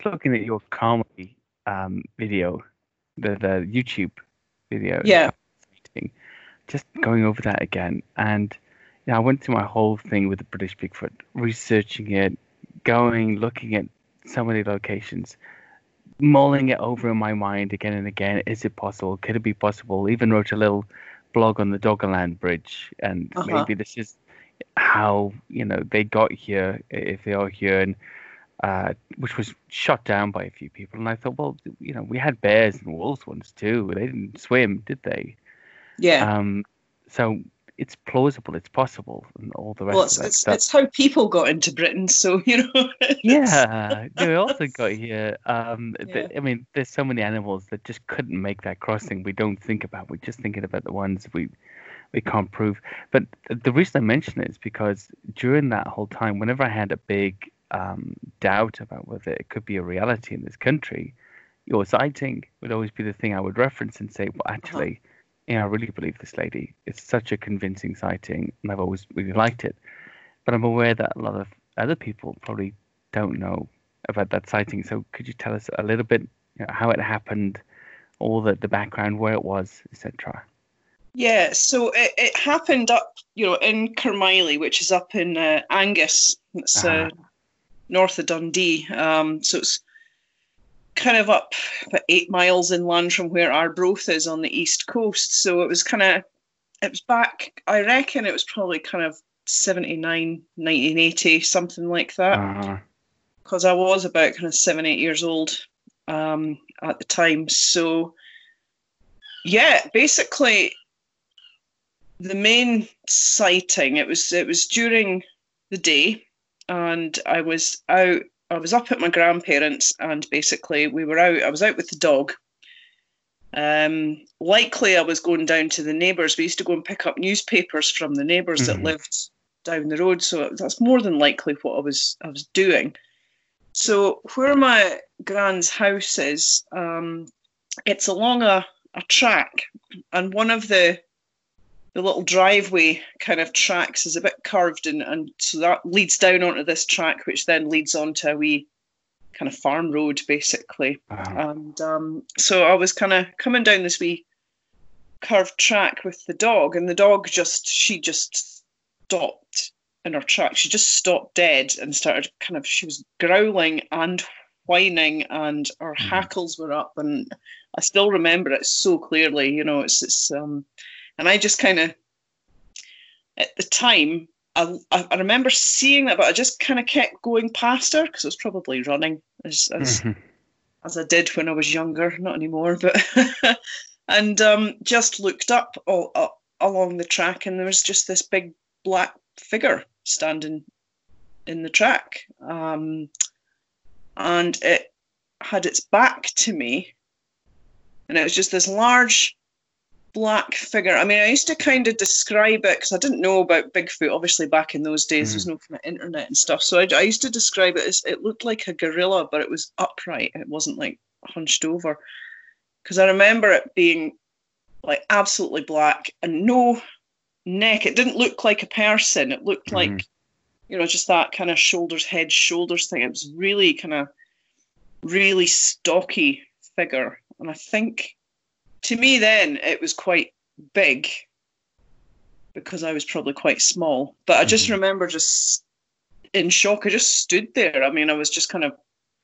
just looking at your comedy um, video, the the YouTube video. Yeah. Just going over that again, and yeah, I went through my whole thing with the British Bigfoot, researching it, going, looking at so many locations, mulling it over in my mind again and again. Is it possible? Could it be possible? Even wrote a little blog on the Doggerland Bridge, and Uh-huh. maybe this is how you know they got here, if they are here, and uh, which was shot down by a few people. And I thought, well, you know, we had bears and wolves once too. They didn't swim, did they? Yeah. Um, so it's plausible, it's possible, and all the rest well, of it's, that it's, stuff. it's how people got into Britain, so you know. Yeah, we also got here. Um, Yeah. I mean, there's so many animals that just couldn't make that crossing. We don't think about. We're just thinking about the ones we we can't prove. But the reason I mention it is because during that whole time, whenever I had a big um, doubt about whether it could be a reality in this country, your sighting would always be the thing I would reference and say, well, actually, yeah, I really believe this lady. It's such a convincing sighting, and I've always really liked it. But I'm aware that a lot of other people probably don't know about that sighting. So could you tell us a little bit you know, how it happened, all the, the background, where it was, etc. Yeah, so it, it happened up, you know, in Carmyllie, which is up in uh, Angus. It's uh, Ah. North of Dundee. Um, so it's kind of up about eight miles inland from where Arbroath is on the east coast. So it was kind of, it was back, I reckon it was probably kind of 79, 1980, something like that because I was about kind of seven, eight years old um, at the time. So, yeah, basically, the main sighting it was it was during the day, and I was out. I was up at my grandparents, and basically we were out. I was out with the dog. Um, likely, I was going down to the neighbours. We used to go and pick up newspapers from the neighbours Mhm. that lived down the road. So that's more than likely what I was I was doing. So where my grand's house is, um, it's along a, a track, and one of the the little driveway kind of tracks is a bit curved, and, and so that leads down onto this track, which then leads onto a wee kind of farm road, basically. uh, And um, so I was kind of coming down this wee curved track with the dog, and the dog just she just stopped in her track. She just stopped dead and started kind of she was growling and whining, and her Mhm. hackles were up, and I still remember it so clearly. You know, it's it's um, and I just kind of at the time. I, I remember seeing that, but I just kind of kept going past her because I was probably running as, as mhm. as I did when I was younger, not anymore, but and um, just looked up, all, up along the track, and there was just this big black figure standing in the track, um, and it had its back to me, and it was just this large black figure. I mean, I used to kind of describe it because I didn't know about Bigfoot. Obviously, back in those days, there's no kind of internet and stuff. So I, I used to describe it as it looked like a gorilla, but it was upright. It wasn't like hunched over. Because I remember it being like absolutely black and no neck. It didn't look like a person. It looked like, Mhm. you know, just that kind of shoulders, head, shoulders thing. It was really kind of really stocky figure. And I think to me then it was quite big because I was probably quite small. But I just Mhm. remember just in shock. I just stood there. I mean, I was just kind of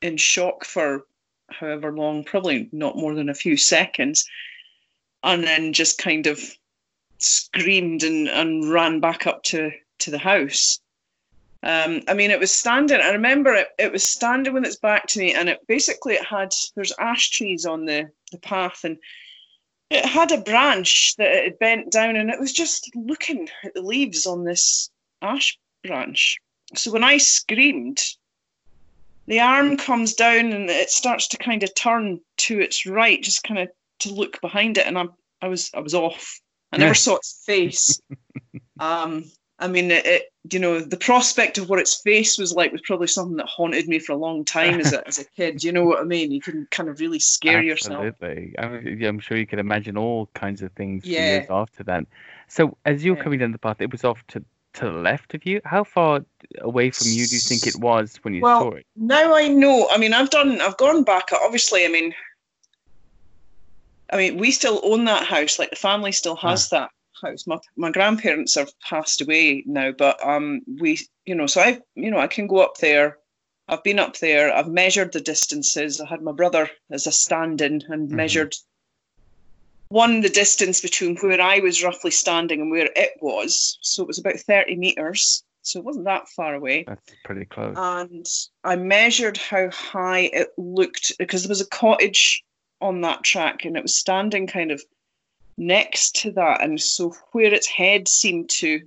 in shock for however long, probably not more than a few seconds. And then just kind of screamed and, and ran back up to, to the house. Um, I mean, it was standing. I remember it. It was standing with its back to me, and it basically it had there's ash trees on the the path, and it had a branch that it had bent down, and it was just looking at the leaves on this ash branch. So when I screamed, the arm comes down and it starts to kind of turn to its right, just kind of to look behind it, and I'm I was I was off. I never saw its face. um, I mean, it, it, you know, the prospect of what its face was like was probably something that haunted me for a long time as a, as a kid. You know what I mean? You can kind of really scare yourself. Absolutely. Mean, yeah, I'm sure you can imagine all kinds of things Yeah. years after that. So as you were Yeah. coming down the path, it was off to, to the left of you. How far away from you do you think it was when you well, saw it? Now I know. I mean, I've done. I've gone back. Obviously, I mean, I mean, we still own that house. Like the family still has ah. that house. My my grandparents have passed away now, but um, we, you know, so I, you know, I can go up there. I've been up there. I've measured the distances. I had my brother as a stand-in and Mhm. measured one the distance between where I was roughly standing and where it was. So it was about thirty meters. So it wasn't that far away That's pretty close. and I measured how high it looked because there was a cottage on that track and it was standing kind of next to that. And so where its head seemed to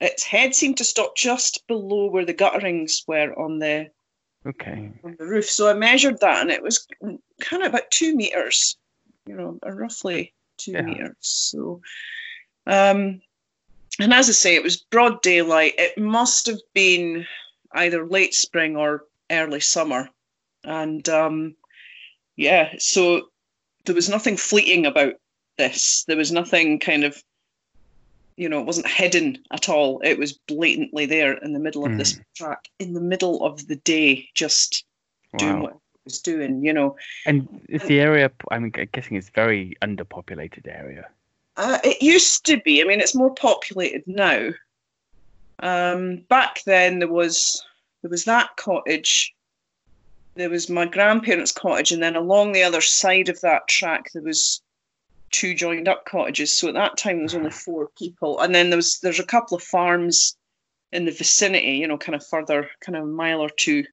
its head seemed to stop just below where the gutterings were on the okay. on the roof. So I measured that and it was kind of about two meters you know roughly two Yeah. meters. So um and as I say it was broad daylight. It must have been either late spring or early summer. And um yeah so there was nothing fleeting about this there was nothing kind of you know it wasn't hidden at all it was blatantly there in the middle of this track in the middle of the day just doing what it was doing you know And is the area? I'm guessing it's very underpopulated area. Uh, it used to be. I mean, it's more populated now. Um, back then, there was there was that cottage. There was my grandparents' cottage, and then along the other side of that track, there was two joined up cottages. So at that time, there was only four people, and then there was there's a couple of farms in the vicinity. You know, kind of further, kind of a mile or two.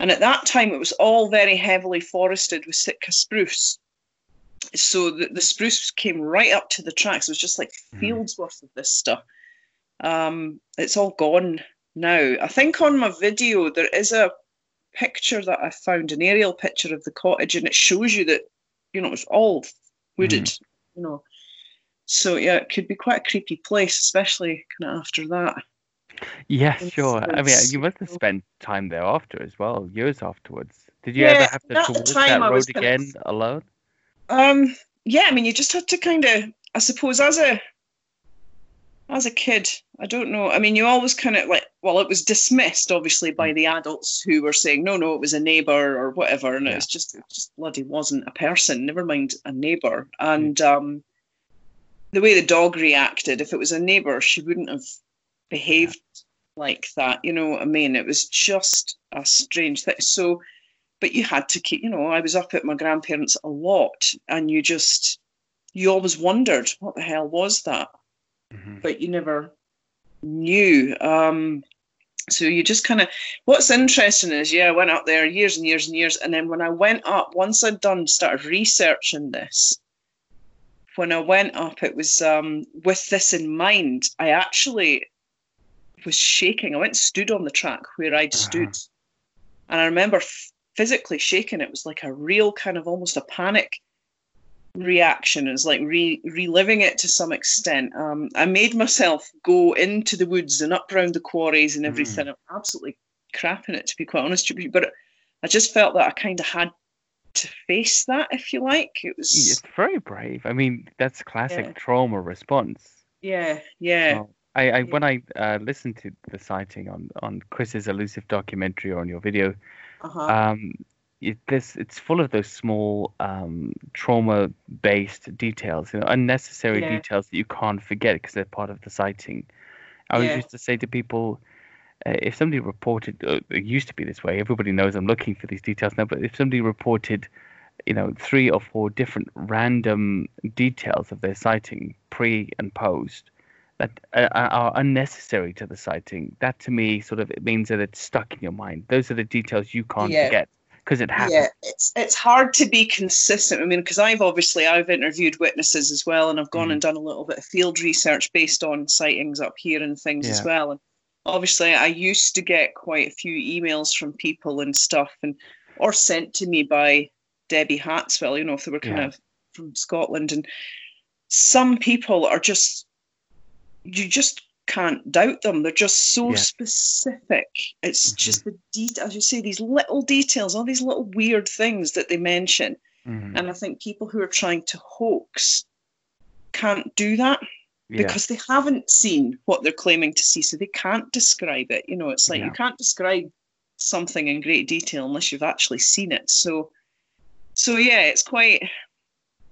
And at that time, it was all very heavily forested with Sitka spruce so the, the spruce came right up to the tracks. It was just like Mhm. fields worth of this stuff. Um, it's all gone now. I think on my video there is a picture that I found, an aerial picture of the cottage, and it shows you that you know it's all wooded. You know, so yeah, it could be quite a creepy place, especially kind of after that. Yeah, It's- sure. I mean, you must have spent time there after as well, years afterwards. Did you Yeah, ever have to, to walk that road kind of- again alone? Um, yeah, I mean, you just had to kind of, I suppose, as a as a kid, I don't know. I mean, you always kind of like, well, it was dismissed obviously by Mm. the adults who were saying, no, no, it was a neighbor or whatever, and Yeah. it was just, it just bloody wasn't a person. Never mind a neighbor. And um, the way the dog reacted, if it was a neighbor, she wouldn't have behaved like that. You know what I mean? It was just a strange thing. So but you had to keep you know i was up at my grandparents a lot and you just you always wondered what the hell was that Mhm. but you never knew um so you just kind of what's interesting is yeah i went up there years and years and years and then when i went up once i'd done started researching this when i went up it was um with this in mind i actually was shaking i went and stood on the track where i'd Uh-huh. stood and i remember f- physically shaking it was like a real kind of almost a panic reaction. It was like re- reliving it to some extent. Um, I made myself go into the woods and up around the quarries and everything. I'm absolutely crapping it to be quite honest with you, but I just felt that I kind of had to face that, if you like. It was It's very brave. I mean, that's classic Yeah. trauma response. yeah, yeah, Well, I, I when I uh, listened to the sighting on on Chris's elusive documentary or on your video, uh-huh. um, it, this it's full of those small um, trauma-based details, you know, unnecessary Yeah. details that you can't forget because they're part of the sighting. I Yeah. used to say to people, uh, if somebody reported, uh, it used to be this way. Everybody knows I'm looking for these details now, but if somebody reported, you know, three or four different random details of their sighting, pre and post, that uh, are unnecessary to the sighting, that to me sort of it means that it's stuck in your mind. Those are the details you can't Yeah. forget because it happened. Yeah, it's it's hard to be consistent. I mean, because I've obviously I've interviewed witnesses as well, and I've gone Mhm. and done a little bit of field research based on sightings up here and things as well. And obviously, I used to get quite a few emails from people and stuff, and or sent to me by Debbie Hatswell. You know, if they were kind Yeah. of from Scotland, and some people are just you just can't doubt them. They're just so Yeah. specific. It's Mhm. just the details. As you say, these little details, all these little weird things that they mention. Mhm. And I think people who are trying to hoax can't do that. Yeah. because they haven't seen what they're claiming to see, so they can't describe it. You know, it's like Yeah. you can't describe something in great detail unless you've actually seen it. So, so yeah, it's quite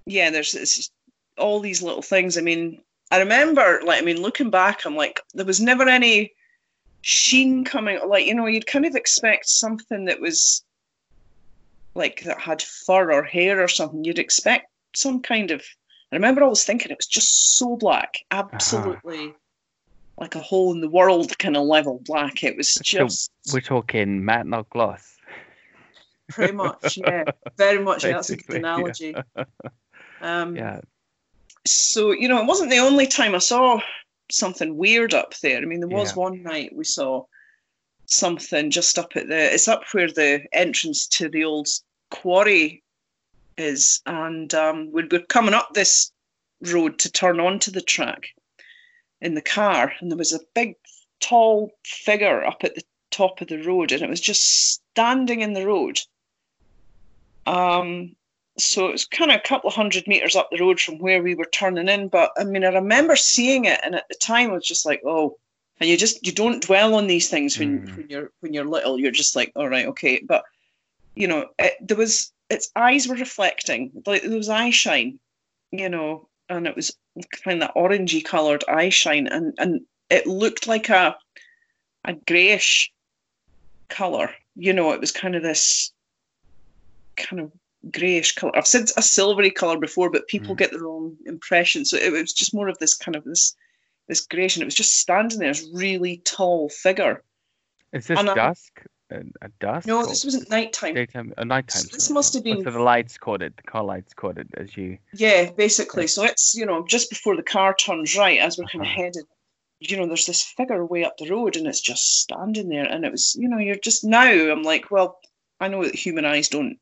yeah. There's all these little things. I mean, I remember like I mean, looking back, I'm like there was never any sheen coming. Like you know, you'd kind of expect something that was like that had fur or hair or something. You'd expect some kind of. I remember always thinking it was just so black, absolutely like a hole in the world kind of level black. It was So just We're talking matte, not gloss. pretty much, yeah, very much. Yeah, that's a good Basically, yeah. analogy. Um, Yeah. So you know, it wasn't the only time I saw something weird up there. I mean, there was Yeah. one night we saw something just up at the. It's up where the entrance to the old quarry is, and um, we'd be coming up this road to turn onto the track in the car, and there was a big, tall figure up at the top of the road, and it was just standing in the road. Um, so it was kind of a couple of hundred meters up the road from where we were turning in. But I mean, I remember seeing it, and at the time, I was just like, "Oh," and you just you don't dwell on these things when Mm. when you're when you're little. You're just like, "All right, okay." But you know, it, there was its eyes were reflecting, like there was eye shine, you know, and it was kind of that orangey coloured eye shine, and and it looked like a a greyish colour. You know, it was kind of this kind of greyish colour. I've said a silvery colour before, but people Mm. get the wrong impression. So it, was just more of this kind of this this greyish, and it was just standing there, this really tall figure. Is this And, dusk? A, a dusk? No, this wasn't nighttime. daytime. A nighttime. This sorry. must have been- So the lights caught it. The car lights caught it as you. Yeah, basically. So it's you know just before the car turns right as we're kind of Uh-huh. headed. You know, there's this figure way up the road, and it's just standing there, and it was you know you're just now. I'm like, well, I know that human eyes don't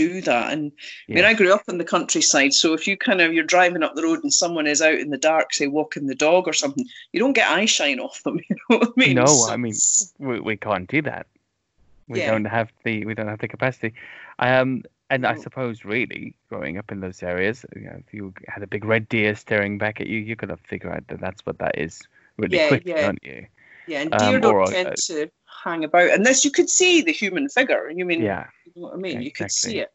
do that, and I mean, I grew up in the countryside, so if you kind of you're driving up the road and someone is out in the dark, say walking the dog or something, you don't get eye shine off them. You know what I mean? No, So I mean we, we can't do that. We Yeah. don't have the we don't have the capacity. Um, and I suppose really growing up in those areas, you know, if you had a big red deer staring back at you, you're gonna figure out that that's what that is really Yeah, quickly, yeah. aren't you? yeah, and um, deer don't or, uh, tend to hang about unless you could see the human figure. You mean, Yeah. You know what I mean? You could see it.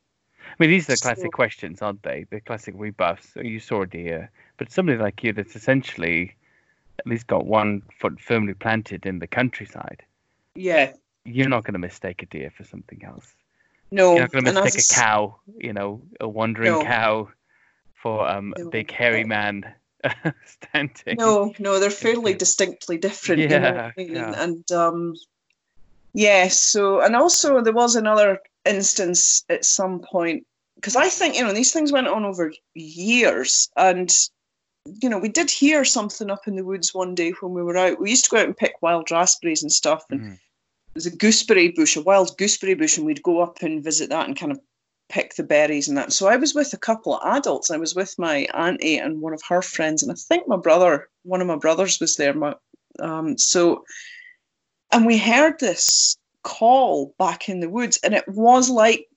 I mean, these are the So- classic questions, aren't they? The classic rebuffs. So you saw a deer, but somebody like you that's essentially at least got one foot firmly planted in the countryside, Yeah. you're not going to mistake a deer for something else. No, You're not going to mistake a cow, you know, a wandering No. cow for um, a big hairy man standing. No, no, they're fairly Yeah. distinctly different. you know I Yeah, mean? yeah. And um, yeah, so and also there was another instance at some point because I think you know these things went on over years, and you know we did hear something up in the woods one day when we were out. We used to go out and pick wild raspberries and stuff, and Mhm. there's a gooseberry bush, a wild gooseberry bush, and we'd go up and visit that and kind of pick the berries and that. So I was with a couple of adults. I was with my auntie and one of her friends, and I think my brother, one of my brothers, was there. My, um, so, and we heard this call back in the woods, and it was like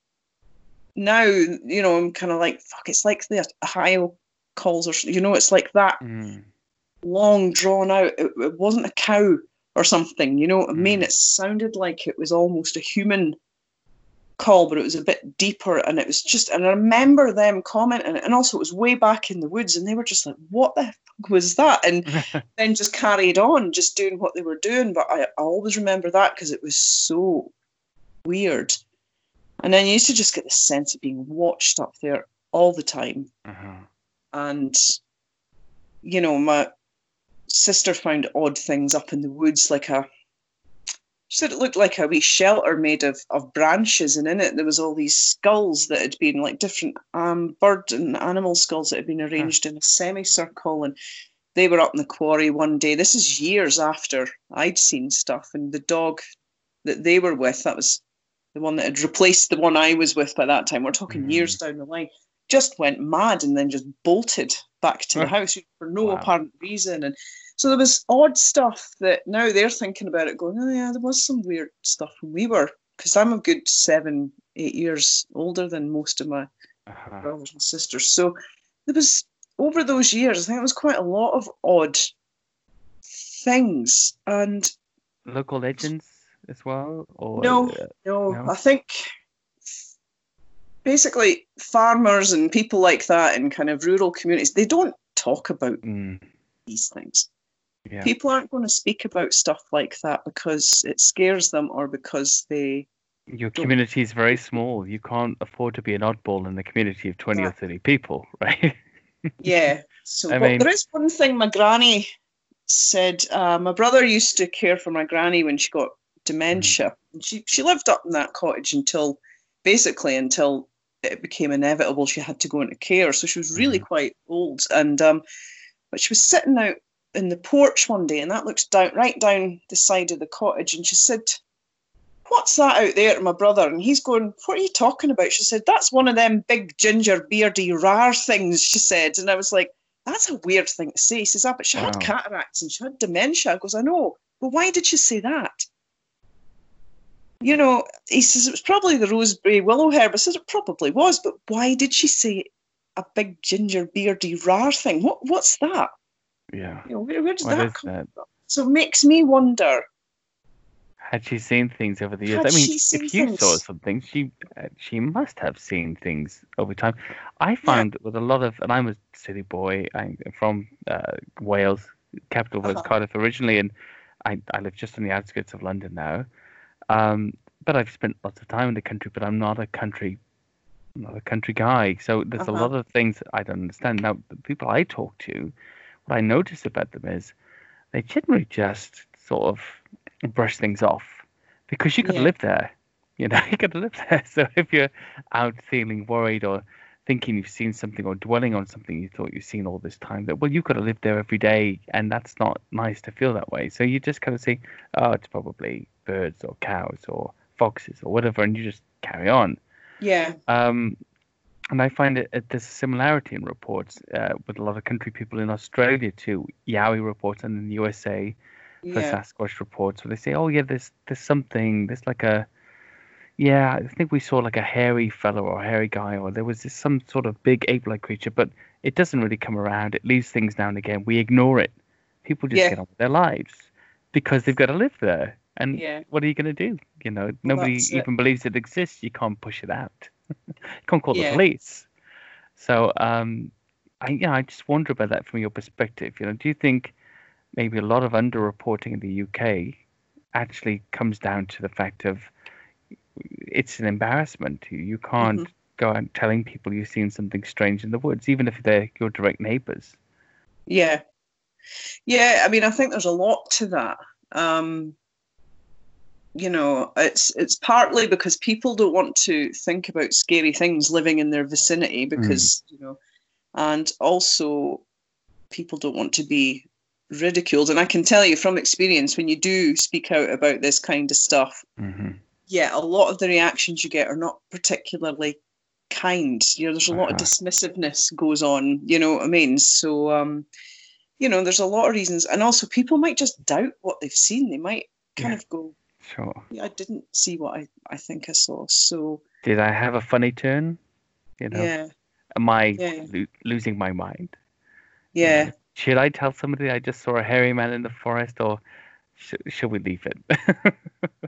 now, you know, I'm kind of like, fuck, it's like the Ohio calls, or you know, it's like that Mm. long drawn out. It, it wasn't a cow or something, you know what I mean? Mm. It sounded like it was almost a human call, but it was a bit deeper. And it was just, and I remember them commenting, and also it was way back in the woods, and they were just like, what the fuck was that? And then just carried on, just doing what they were doing. But I, I always remember that because it was so weird. And then you used to just get the sense of being watched up there all the time uh-huh. and you know my sister found odd things up in the woods like a she said it looked like a wee shelter made of, of branches and in it there was all these skulls that had been like different um, bird and animal skulls that had been arranged in a semicircle and they were up in the quarry one day this is years after i'd seen stuff and the dog that they were with that was the one that had replaced the one i was with by that time we're talking Mhm. years down the line just went mad and then just bolted back to the house for no Wow. apparent reason. And so there was odd stuff that now they're thinking about it, going, oh yeah, there was some weird stuff when we were, because I'm a good seven, eight years older than most of my Uh-huh. brothers and sisters. So there was over those years, I think it was quite a lot of odd things. And local legends as well, or no, uh, no, no? I think basically farmers and people like that in kind of rural communities, they don't talk about mm, these things. Yeah, People aren't going to speak about stuff like that because it scares them or because they your community is very small. You can't afford to be an oddball in a community of twenty or thirty people, right? Yeah. So but mean- there is one thing my granny said. Uh, my brother used to care for my granny when she got dementia. And She she lived up in that cottage until basically until it became inevitable she had to go into care. So she was really quite old. And um, but she was sitting out in the porch one day, and that looks down right down the side of the cottage, and she said. What's that out there to my brother? And he's going, What are you talking about? She said, That's one of them big ginger beardy rare things, she said. And I was like, That's a weird thing to say. He says, Ah, but she had cataracts and she had dementia. I goes, I know. But why did she say that? You know, he says it was probably the rosebay willow herb. I says it probably was, but why did she say a big ginger beardy rare thing? What what's that? Yeah. You know, where, where did What that come that? from? So it makes me wonder. Had she seen things over the years? Had I mean, if you saw something, she uh, she must have seen things over time. I found with a lot of, and I'm a city boy. I'm from uh, Wales, capital was Uh-huh. Cardiff originally, and I I live just on the outskirts of London now. Um, but I've spent lots of time in the country, but I'm not a country, I'm not a country guy. So there's a Uh-huh. lot of things I don't understand. Now, the people I talk to, I notice about them is they generally just sort of brush things off because you could Yeah. live there. You know, you could live there. So if you're out feeling worried or thinking you've seen something or dwelling on something you thought you've seen all this time, that well, you could have lived there every day, and that's not nice to feel that way. So you just kind of say, oh, it's probably birds or cows or foxes or whatever, and you just carry on. Yeah. Um, and I find it, it there's a similarity in reports uh, with a lot of country people in Australia too. Yowie reports and in the USA for Yeah. Sasquatch reports where they say, "Oh yeah, there's there's something. There's like a yeah, I think we saw like a hairy fellow or a hairy guy, or there was some sort of big ape-like creature, but it doesn't really come around. It leaves things now and again. We ignore it. People just Yeah. get on with their lives because they've got to live there. And Yeah. what are you going to do? You know, nobody it. even believes it exists. You can't push it out. You can't call Yeah. the police. So, um, I yeah, I just wonder about that from your perspective. You know, do you think maybe a lot of underreporting in the UK actually comes down to the fact of it's an embarrassment. You you can't Mm-hmm. go out telling people you've seen something strange in the woods, even if they're your direct neighbours. Yeah. Yeah, I mean, I think there's a lot to that. Um, you know, it's it's partly because people don't want to think about scary things living in their vicinity because, you know, and also people don't want to be ridiculed. And I can tell you from experience, when you do speak out about this kind of stuff, Mm-hmm. yeah, a lot of the reactions you get are not particularly kind. You know, there's a lot of Uh-huh. dismissiveness goes on. You know what I mean? So, um, you know, there's a lot of reasons, and also people might just doubt what they've seen. They might kind Yeah. of go, Sure. yeah, "I didn't see what I, I think I saw." So, Did I have a funny turn? You know, yeah, am I Yeah. lo- losing my mind? yeah, Should I tell somebody I just saw a hairy man in the forest, or sh- should we leave it?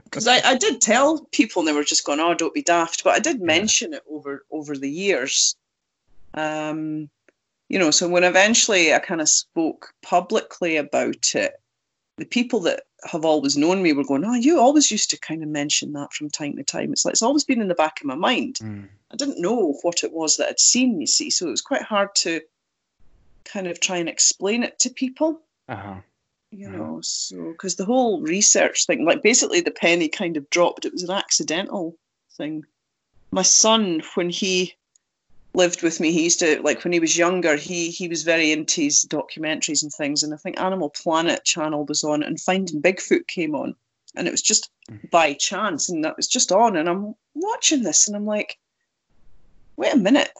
because I, I did tell people, and they were just going, "Oh, don't be daft," but I did Yeah. mention it over over the years. Um, you know, so when eventually I kind of spoke publicly about it, the people that have always known me were going, "Oh, you always used to kind of mention that from time to time." It's like it's always been in the back of my mind. Mm. I didn't know what it was that I'd seen. You see, so it was quite hard to kind of try and explain it to people Uh-huh. you Mhm. know so because the whole research thing like basically the penny kind of dropped it was an accidental thing my son when he lived with me he used to like when he was younger he he was very into his documentaries and things and i think animal planet channel was on and finding bigfoot came on and it was just Mhm. by chance and that was just on and i'm watching this and i'm like wait a minute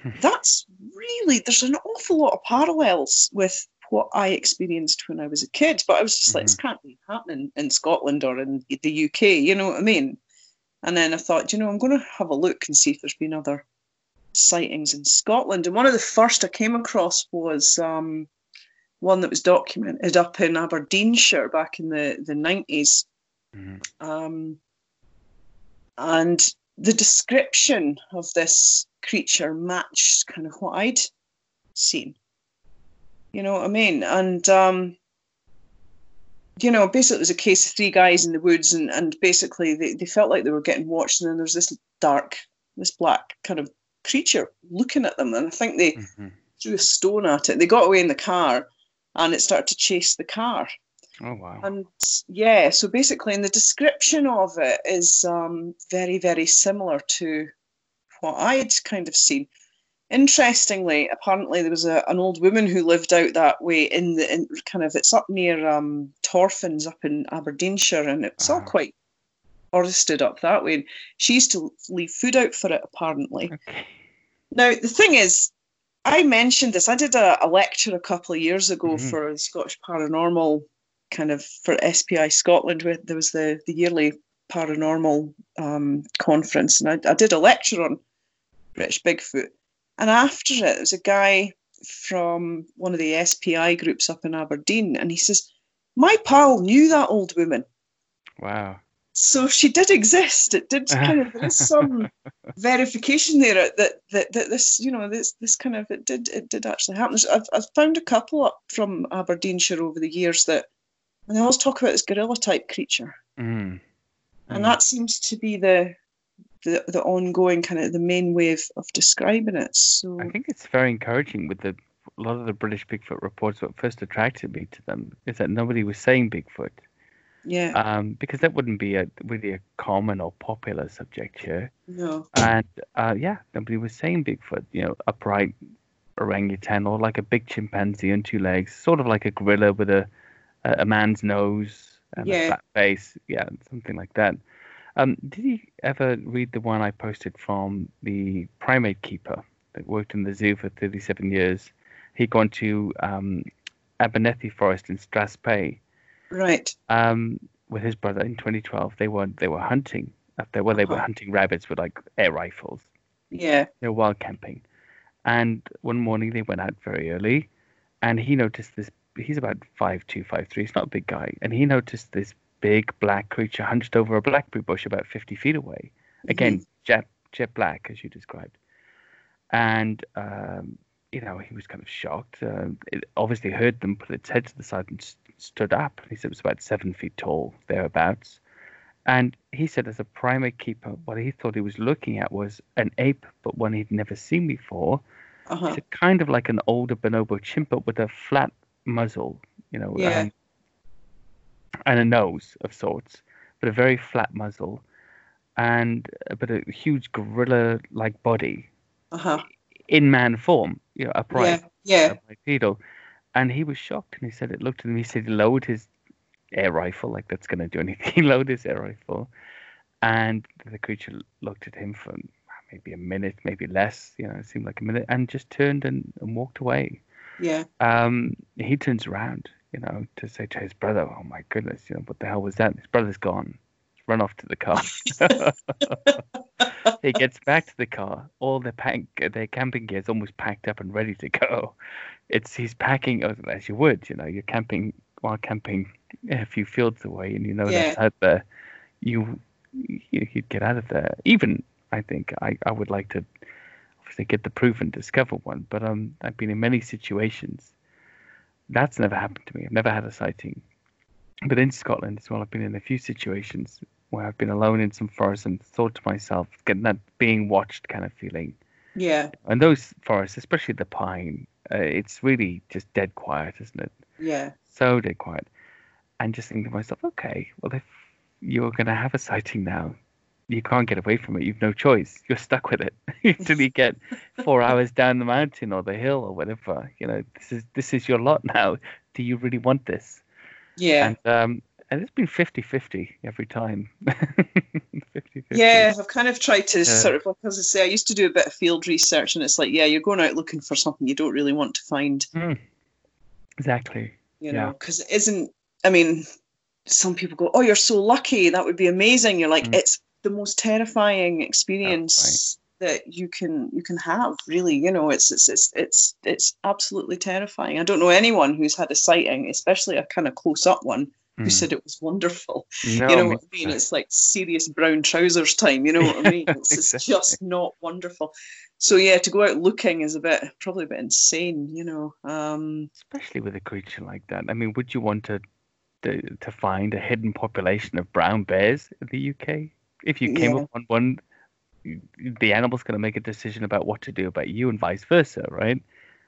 Hmm. that's really there's an awful lot of parallels with what I experienced when I was a kid. But I was just like, this can't be happening in Scotland or in the UK. You know what I mean? And then I thought, you know, I'm going to have a look and see if there's been other sightings in Scotland. And one of the first I came across was um, one that was documented up in Aberdeenshire back in the, the 90s. Mm-hmm. Um, and the description of this creature matched kind of what I'd seen. You know what I mean? And um, you know, basically it was a case of three guys in the woods and, and basically they, they felt like they were getting watched and then there was this dark, this black kind of creature looking at them and I think they mm-hmm. threw a stone at it. They got away in the car and it started to chase the car. Oh wow! And yeah, so basically, in the description of it is um, very, very similar to what I had kind of seen. Interestingly, apparently there was a, an old woman who lived out that way in the in kind of it's up near um, Torphins up in Aberdeenshire, and it's uh-huh. all quite forested up that way. And she used to leave food out for it, apparently. Okay. Now the thing is, I mentioned this. I did a, a lecture a couple of years ago mm-hmm. for Scottish Paranormal kind of for SPI Scotland. Where there was the the yearly paranormal um, conference, and I, I did a lecture on British Bigfoot. And after it, there was a guy from one of the SPI groups up in Aberdeen, and he says, "My pal knew that old woman." Wow so she did exist. It did kind of there's some verification there that, that that this you know this this kind of it did it did actually happen. I've I've found a couple up from Aberdeenshire over the years that and they always talk about this gorilla type creature, mm. Mm. and that seems to be the the the ongoing kind of the main way of, of describing it. So I think it's very encouraging with the a lot of the British Bigfoot reports. What first attracted me to them is that nobody was saying Bigfoot yeah. Um, because that wouldn't be a really a common or popular subject here. No. And uh, yeah, nobody was saying Bigfoot. You know, upright orangutan or like a big chimpanzee on two legs, sort of like a gorilla with a a, man's nose and yeah. a flat face. Yeah, something like that. Um, did you ever read the one I posted from the primate keeper that worked in the zoo for 37 years? He'd gone to um, Abernethy Forest in Strathspey Right. Um, with his brother in 2012, they were they were hunting up there. Well, they uh-huh. were hunting rabbits with like air rifles. Yeah. They were wild camping, and one morning they went out very early, and he noticed this. He's about five two, five three. He's not a big guy, and he noticed this big black creature hunched over a blackberry bush about 50 feet away. Again, mm-hmm. jet jet black as you described, and um, you know he was kind of shocked. Uh, it obviously heard them put its head to the side and stood up. He said it was about seven feet tall, thereabouts. And he said, as a primate keeper, what he thought he was looking at was an ape, but one he'd never seen before. Uh-huh. It's kind of like an older bonobo chimp, but with a flat muzzle, you know, yeah. um, and a nose of sorts, but a very flat muzzle, and but a huge gorilla-like body uh-huh. in man form, you know, upright, yeah, yeah and he was shocked and he said it looked at him he said he lowered his air rifle like that's going to do anything he lowered his air rifle. And the creature looked at him for maybe a minute maybe less you know it seemed like a minute and just turned and, and walked away. Yeah. Um he turns around you know to say to his brother oh my goodness you know what the hell was that? His brother's gone run off to the car he gets back to the car all their pack their camping gear is almost packed up and ready to go it's he's packing as you would, you know, you're camping while camping a few fields away, and you know yeah. that's out there. You you'd get out of there. Even I think I, I would like to obviously get the proof and discover one, but um I've been in many situations. That's never happened to me. I've never had a sighting. But in Scotland as well, I've been in a few situations where I've been alone in some forest and thought to myself, getting that being watched kind of feeling. Yeah. And those forests, especially the pine, uh, it's really just dead quiet, isn't it? Yeah. So dead quiet. And just thinking to myself, okay, well, if you're going to have a sighting now, you can't get away from it. You've no choice. You're stuck with it until you get four hours down the mountain or the hill or whatever. You know, this is this is your lot now. Do you really want this? Yeah. And um, and it's been 50-50 every time 50-50. yeah i've kind of tried to yeah. sort of like as i say i used to do a bit of field research and it's like yeah you're going out looking for something you don't really want to find mm. exactly you know because it isn't i mean some people go oh you're so lucky that would be amazing you're like mm. it's the most terrifying experience that you can you can have really you know it's it's it's it's, it's absolutely terrifying i don't know anyone who's had a sighting especially a kind of close up one who Mm. said it was wonderful No, you know what i mean it's like serious brown trousers time you know what i mean it's, it's Exactly. just not wonderful so yeah to go out looking is a bit probably a bit insane you know um especially with a creature like that. I mean, would you want to to, to find a hidden population of brown bears in the UK? If you came Yeah. upon one, the animal's going to make a decision about what to do about you, and vice versa, right?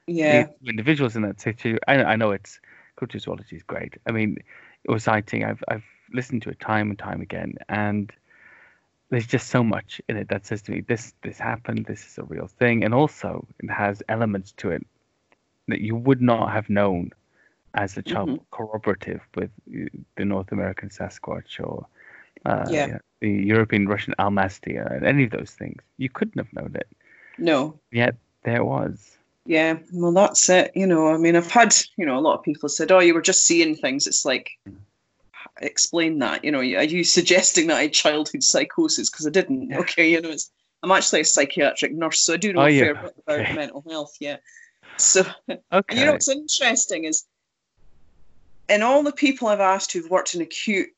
yeah The individuals in that situation. I, I know it's cultural zoology is great. I mean, it was sighting. I've I've listened to it time and time again, and there's just so much in it that says to me this this happened. This is a real thing, and also it has elements to it that you would not have known as a child Mhm. corroborative with uh, the North American Sasquatch or uh, Yeah. you know, the European Russian Almastia and any of those things. You couldn't have known it. no Yet there was. Yeah, well, that's it. You know, I mean, I've had, you know, a lot of people said, "Oh, you were just seeing things." It's like, explain that. You know, are you suggesting that I had childhood psychosis? Because I didn't. Okay, you know, it's, I'm actually a psychiatric nurse, so I do know Oh, a fair bit about mental health. Yeah. So, Okay. you know, what's interesting is, in all the people I've asked who've worked in acute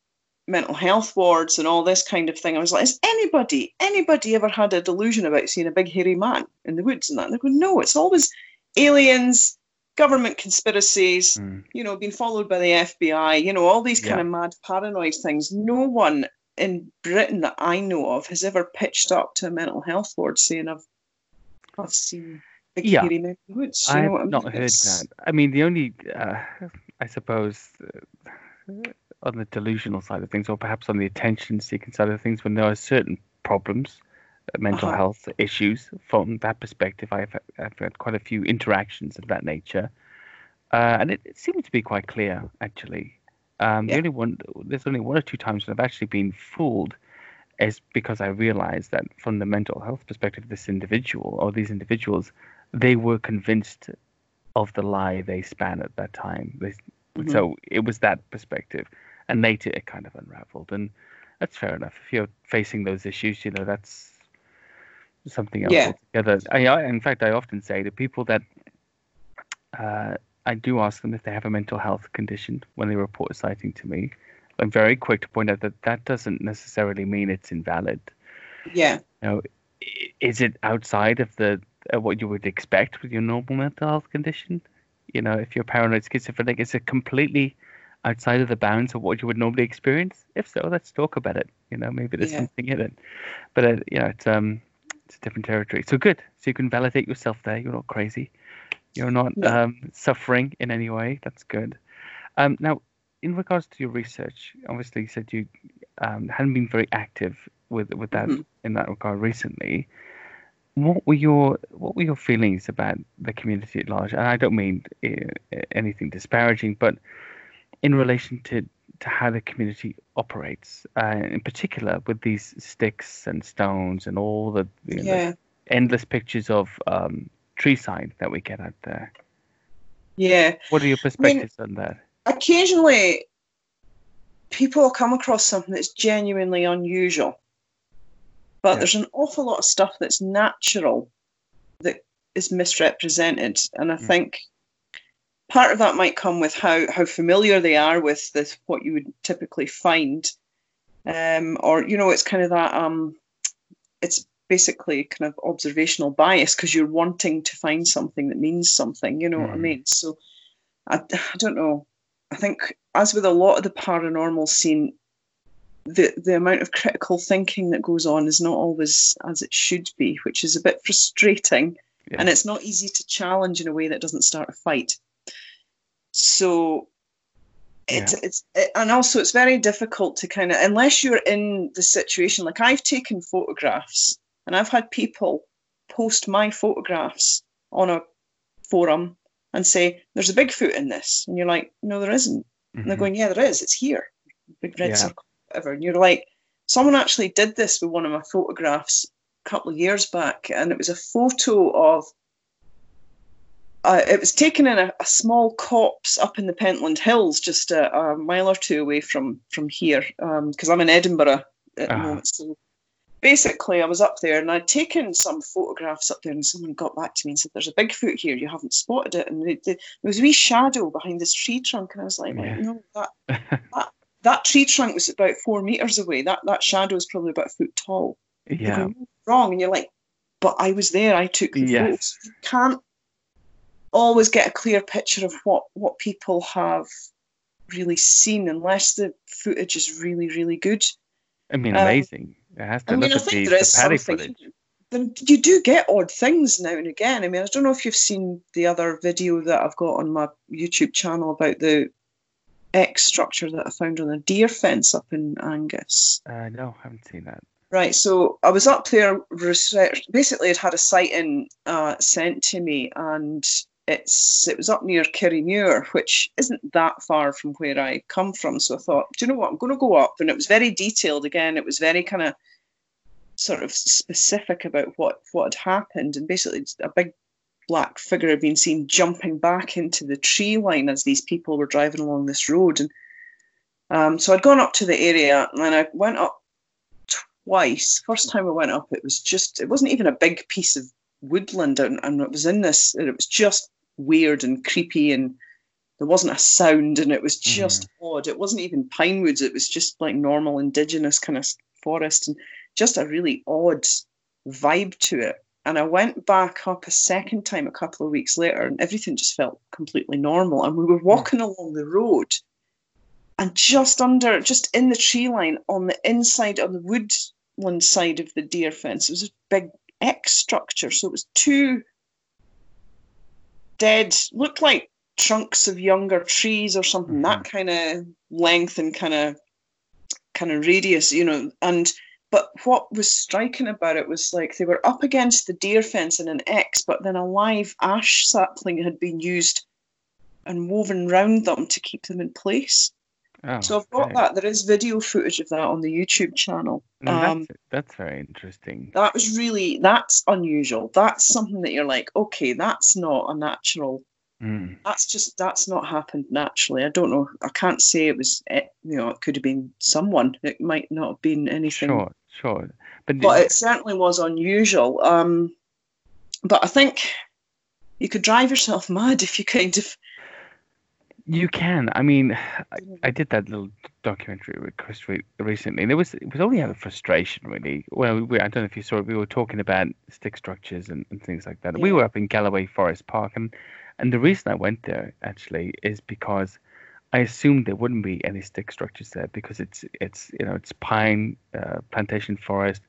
mental health wards and all this kind of thing, I was like, has anybody, anybody ever had a delusion about seeing a big hairy man in the woods and that? And they go, no, it's always aliens, government conspiracies, Mm. you know, being followed by the FBI, you know, all these kind Yeah. of mad paranoid things. No one in Britain that I know of has ever pitched up to a mental health ward saying, I've, I've seen a big Yeah. hairy men in the woods. You know I've what I mean? not heard It's- that. I mean, the only, uh, I suppose, uh, on the delusional side of things, or perhaps on the attention-seeking side of things, when there are certain problems, uh, mental Uh-huh. health issues, from that perspective, I've, I've had quite a few interactions of that nature, uh, and it, it seemed to be quite clear, actually. Um, Yeah. The only one, there's only one or two times when I've actually been fooled, is because I realized that from the mental health perspective, this individual or these individuals, they were convinced of the lie they span at that time. They, Mhm. So it was that perspective, and later it kind of unraveled, and that's fair enough. If you're facing those issues, you know that's something else Yeah. altogether. I, I, in fact, I often say to people that uh, I do ask them if they have a mental health condition when they report a sighting to me. I'm very quick to point out that that doesn't necessarily mean it's invalid. Yeah. You know, is it outside of the uh, what you would expect with your normal mental health condition? You know, if you're paranoid schizophrenic, it's a completely outside of the bounds of what you would normally experience? If so, let's talk about it. You know, maybe there's Yeah. something in it. But uh, you know, it's um, it's a different territory. So good. So you can validate yourself there. You're not crazy. You're not No. um, suffering in any way. That's good. Um, now, in regards to your research, obviously you said you um, hadn't been very active with with that Mhm. in that regard recently. What were your what were your feelings about the community at large? And I don't mean uh, anything disparaging, but in relation to to how the community operates, uh, in particular with these sticks and stones and all the, you know, the endless pictures of um, tree sign that we get out there. Yeah. What are your perspectives on that? occasionally people come across something that's genuinely unusual but Yeah. there's an awful lot of stuff that's natural that is misrepresented and i Mm. think part of that might come with how how familiar they are with this what you would typically find um or you know it's kind of that um it's basically kind of observational bias because you're wanting to find something that means something you know what i Mhm. mean so I, I don't know I think, as with a lot of the paranormal scene, the the amount of critical thinking that goes on is not always as it should be, which is a bit frustrating. Yeah. And it's not easy to challenge in a way that doesn't start a fight. So, it's it's it, and also it's very difficult to kind of unless you're in the situation. Like I've taken photographs, and I've had people post my photographs on a forum and say, "There's a Bigfoot in this," and you're like, "No, there isn't." And they're Mhm. going, "Yeah, there is. It's here, big red Yeah. circle, whatever." And you're like, "Someone actually did this with one of my photographs a couple of years back, and it was a photo of." Uh, it was taken in a, a small copse up in the Pentland Hills, just a, a mile or two away from from here, because I'm in Edinburgh at the Ah. moment. So basically, I was up there and I'd taken some photographs up there, and someone got back to me and said, "There's a Bigfoot here. You haven't spotted it." And it, it, there was a wee shadow behind this tree trunk, and I was like, Yeah. "No, that, that that tree trunk was about four meters away. That that shadow is probably about a foot tall." Yeah. go, "No, wrong, and you're like, "But I was there. I took the Yes. photos." You can't always get a clear picture of what what people have really seen unless the footage is really really good. I mean, Um, amazing. It has to I mean, look I at the, the Patty footage. Then you do get odd things now and again. I mean, I don't know if you've seen the other video that I've got on my YouTube channel about the X structure that I found on a deer fence up in Angus. Uh, no, I haven't seen that. Right, so I was up there research. Basically, I'd had a sighting uh, sent to me, and it's it was up near Kirriemuir, which isn't that far from where I come from. So I thought, do you know what? I'm going to go up, and it was very detailed. Again, it was very kind of sort of specific about what what had happened, and basically a big black figure had been seen jumping back into the tree line as these people were driving along this road, and um, so I'd gone up to the area, and I went up twice. First time I went up, it was just it wasn't even a big piece of woodland, and, and it was in this, it was just weird and creepy, and there wasn't a sound, and it was mm-hmm. just odd. It wasn't even pine woods; it was just like normal indigenous kind of forest, and just a really odd vibe to it. And I went back up a second time a couple of weeks later, and everything just felt completely normal. And we were mm. walking along the road, and just under, just in the tree line on the inside, on the woodland side of the deer fence, it was a big X structure. So it was two dead, looked like trunks of younger trees or something, that mm-hmm. kind of length and kind of kind of radius, you know. And but what was striking about it was like they were up against the deer fence in an X, but then a live ash sapling had been used and woven round them to keep them in place. Oh, So I've got okay. that. There is video footage of that on the YouTube channel. No, Um, that's, that's very interesting. that was really that's unusual. That's something that you're like, okay, that's not a natural. Mm. That's just that's not happened naturally. I don't know. I can't say it was. eh, You know, it could have been someone. It might not have been anything. Sure, sure. But, but it certainly was unusual. Um, but I think you could drive yourself mad if you kind of. You can. I mean, I, I did that little documentary with Chris recently, and it was it was only out of frustration, really. Well, we, I don't know if you saw it. We were talking about stick structures and, and things like that. We were up in Galloway Forest Park, and and the reason I went there actually is because I assumed there wouldn't be any stick structures there because it's it's you know it's pine uh, plantation forest.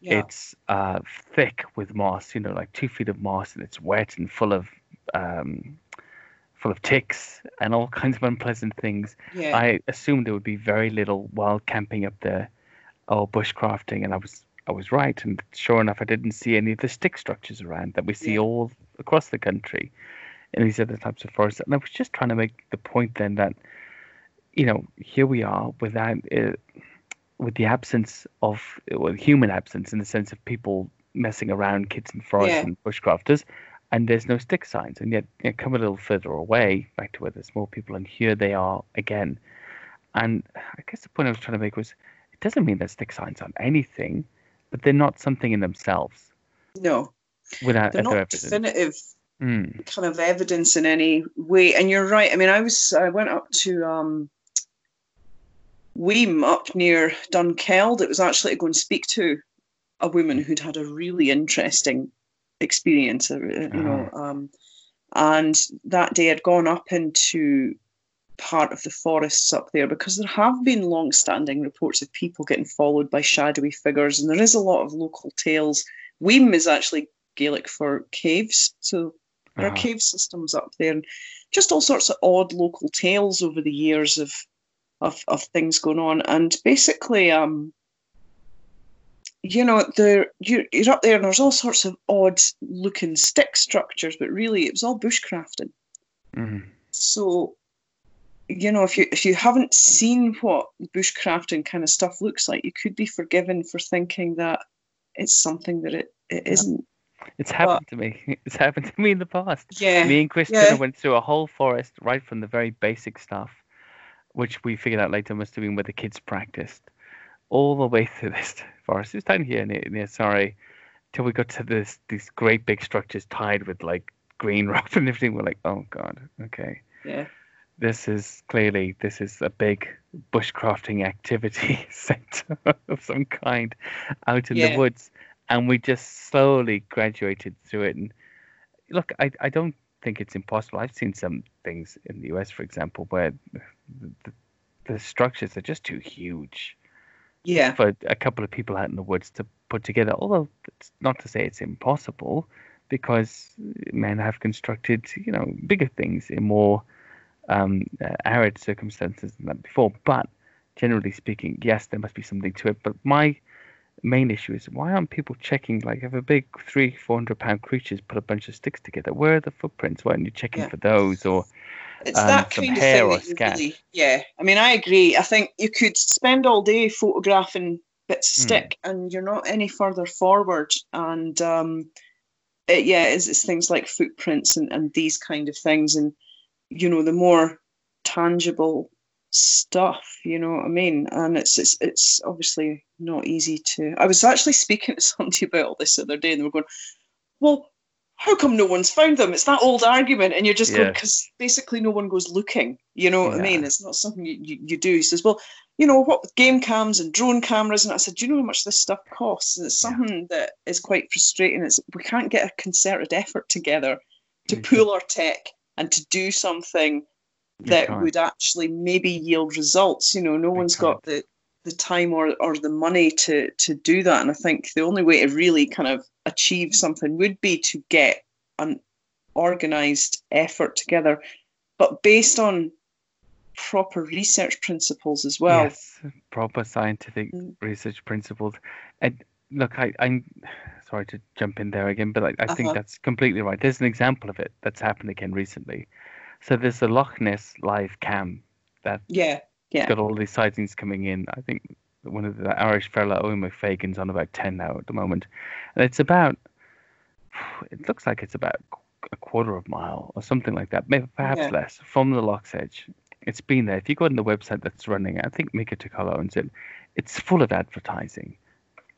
Yeah. It's uh, thick with moss, you know, like two feet of moss, and it's wet and full of um, full of ticks and all kinds of unpleasant things. yeah. I assumed there would be very little wild camping up there or bushcrafting, and I was I was right. And sure enough, I didn't see any of the stick structures around that we see Yeah. all across the country in these other types of forests. And I was just trying to make the point then that you know here we are without uh, with the absence of well, human absence in the sense of people messing around, kids in forests Yeah. and bushcrafters, and there's no stick signs. And yet, you know, come a little further away, back to where there's more people, and here they are again. And I guess the point I was trying to make was, it doesn't mean that stick signs aren't anything, but they're not something in themselves no, without they're not evidence. definitive Mm, kind of evidence in any way. And you're right. I mean, I was I went up to um, Weem up near Dunkeld. It was actually to go and speak to a woman who'd had a really interesting experience. uh, You know, um, and that day I'd gone up into part of the forests up there because there have been long-standing reports of people getting followed by shadowy figures, and there is a lot of local tales. Weem is actually Gaelic for caves, so there are uh-huh. cave systems up there, and just all sorts of odd local tales over the years of of, of things going on. And basically, um, you know, there you're, you're up there, and there's all sorts of odd looking stick structures, but really it was all bushcrafting. Mhm. So, you know, if you if you haven't seen what bushcrafting kind of stuff looks like, you could be forgiven for thinking that it's something that it, it isn't. It's happened to me. It's happened to me in the past. Yeah. Me and Christina yeah. went through a whole forest right from the very basic stuff, which we figured out later must have been where the kids practiced. All the way through this forest. It's down here near, near Sorry, till we got to this these great big structures tied with like green rope and everything. We're like, oh god, okay. Yeah. This is clearly this is a big bushcrafting activity center of some kind out in Yeah. the woods, and we just slowly graduated through it. And look, I I don't think it's impossible. I've seen some things in the US, for example, where the, the, the structures are just too huge Yeah. for a couple of people out in the woods to put together. Although it's not to say it's impossible, because men have constructed, you know, bigger things in more um, uh, arid circumstances than that before. But generally speaking, yes, there must be something to it. But my main issue is why aren't people checking? Like, if a big three, four hundred pound creatures put a bunch of sticks together, where are the footprints? Why aren't you checking Yeah. for those? Or It's um, that kind of thing or that you really, yeah. I mean, I agree. I think you could spend all day photographing bits of Hmm. stick, and you're not any further forward. And um, it, yeah, it's, it's things like footprints and, and these kind of things, and you know, the more tangible stuff. You know what I mean? And it's it's it's obviously not easy to. I was actually speaking to somebody about all this the other day, and they were going, "Well." How come no one's found them? It's that old argument, and you're just going because basically no one goes looking. You know what I mean? It's not something you, you, you do. He says, "Well, you know what with game cams and drone cameras," and I said, "Do you know how much this stuff costs?" And it's Yeah. something that is quite frustrating. It's we can't get a concerted effort together to mm-hmm. You pool our tech and to do something that would actually maybe yield results. You know, no one's got the the time or, or the money to to do that. And I think the only way to really kind of achieve something would be to get an organized effort together, but based on proper research principles as well. yes, proper scientific Mm. research principles. And look, I, I'm sorry to jump in there again, but I, I think Uh-huh. that's completely right. There's an example of it that's happened again recently. So there's the Loch Ness live cam that Yeah, yeah, got all these sightings coming in. I think one of the Irish fella, Owen McFagan's on about 10 now at the moment. And it's about, it looks like it's about a quarter of a mile or something like that, maybe perhaps Yeah. less, from the Loch's Edge. It's been there. If you go on the website that's running, I think Mika Takala owns it, it's full of advertising,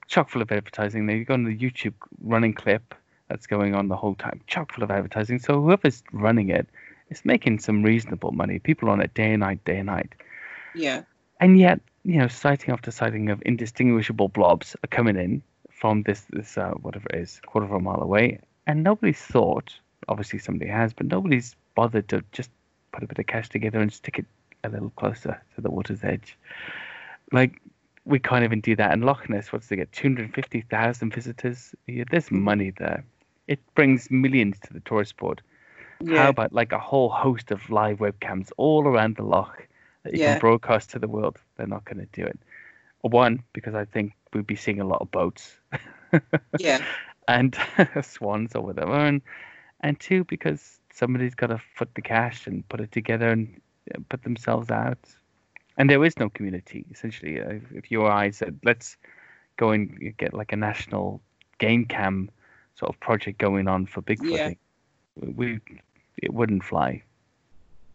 chock full of advertising. Then you go on the YouTube running clip that's going on the whole time, chock full of advertising. So whoever's running it is making some reasonable money. People on it day and night, day and night. Yeah, and yet you know sighting after sighting of indistinguishable blobs are coming in from this this uh, whatever it is quarter of a mile away. And nobody's thought obviously somebody has but nobody's bothered to just put a bit of cash together and stick it a little closer to the water's edge. Like we can't even do that. In Loch Ness what's they get 250,000 visitors a year. There's money there. It brings millions to the tourist board yeah. how about like a whole host of live webcams all around the loch that you Yeah. can broadcast to the world? They're not going to do it. One, because I think we'd be seeing a lot of boats yeah, and swans or whatever, and and two, because somebody's got to foot the cash and put it together and uh, put themselves out. And there is no community essentially. Uh, if- you or I said, let's go and get like a national game cam sort of project going on for Bigfooting, we it wouldn't fly.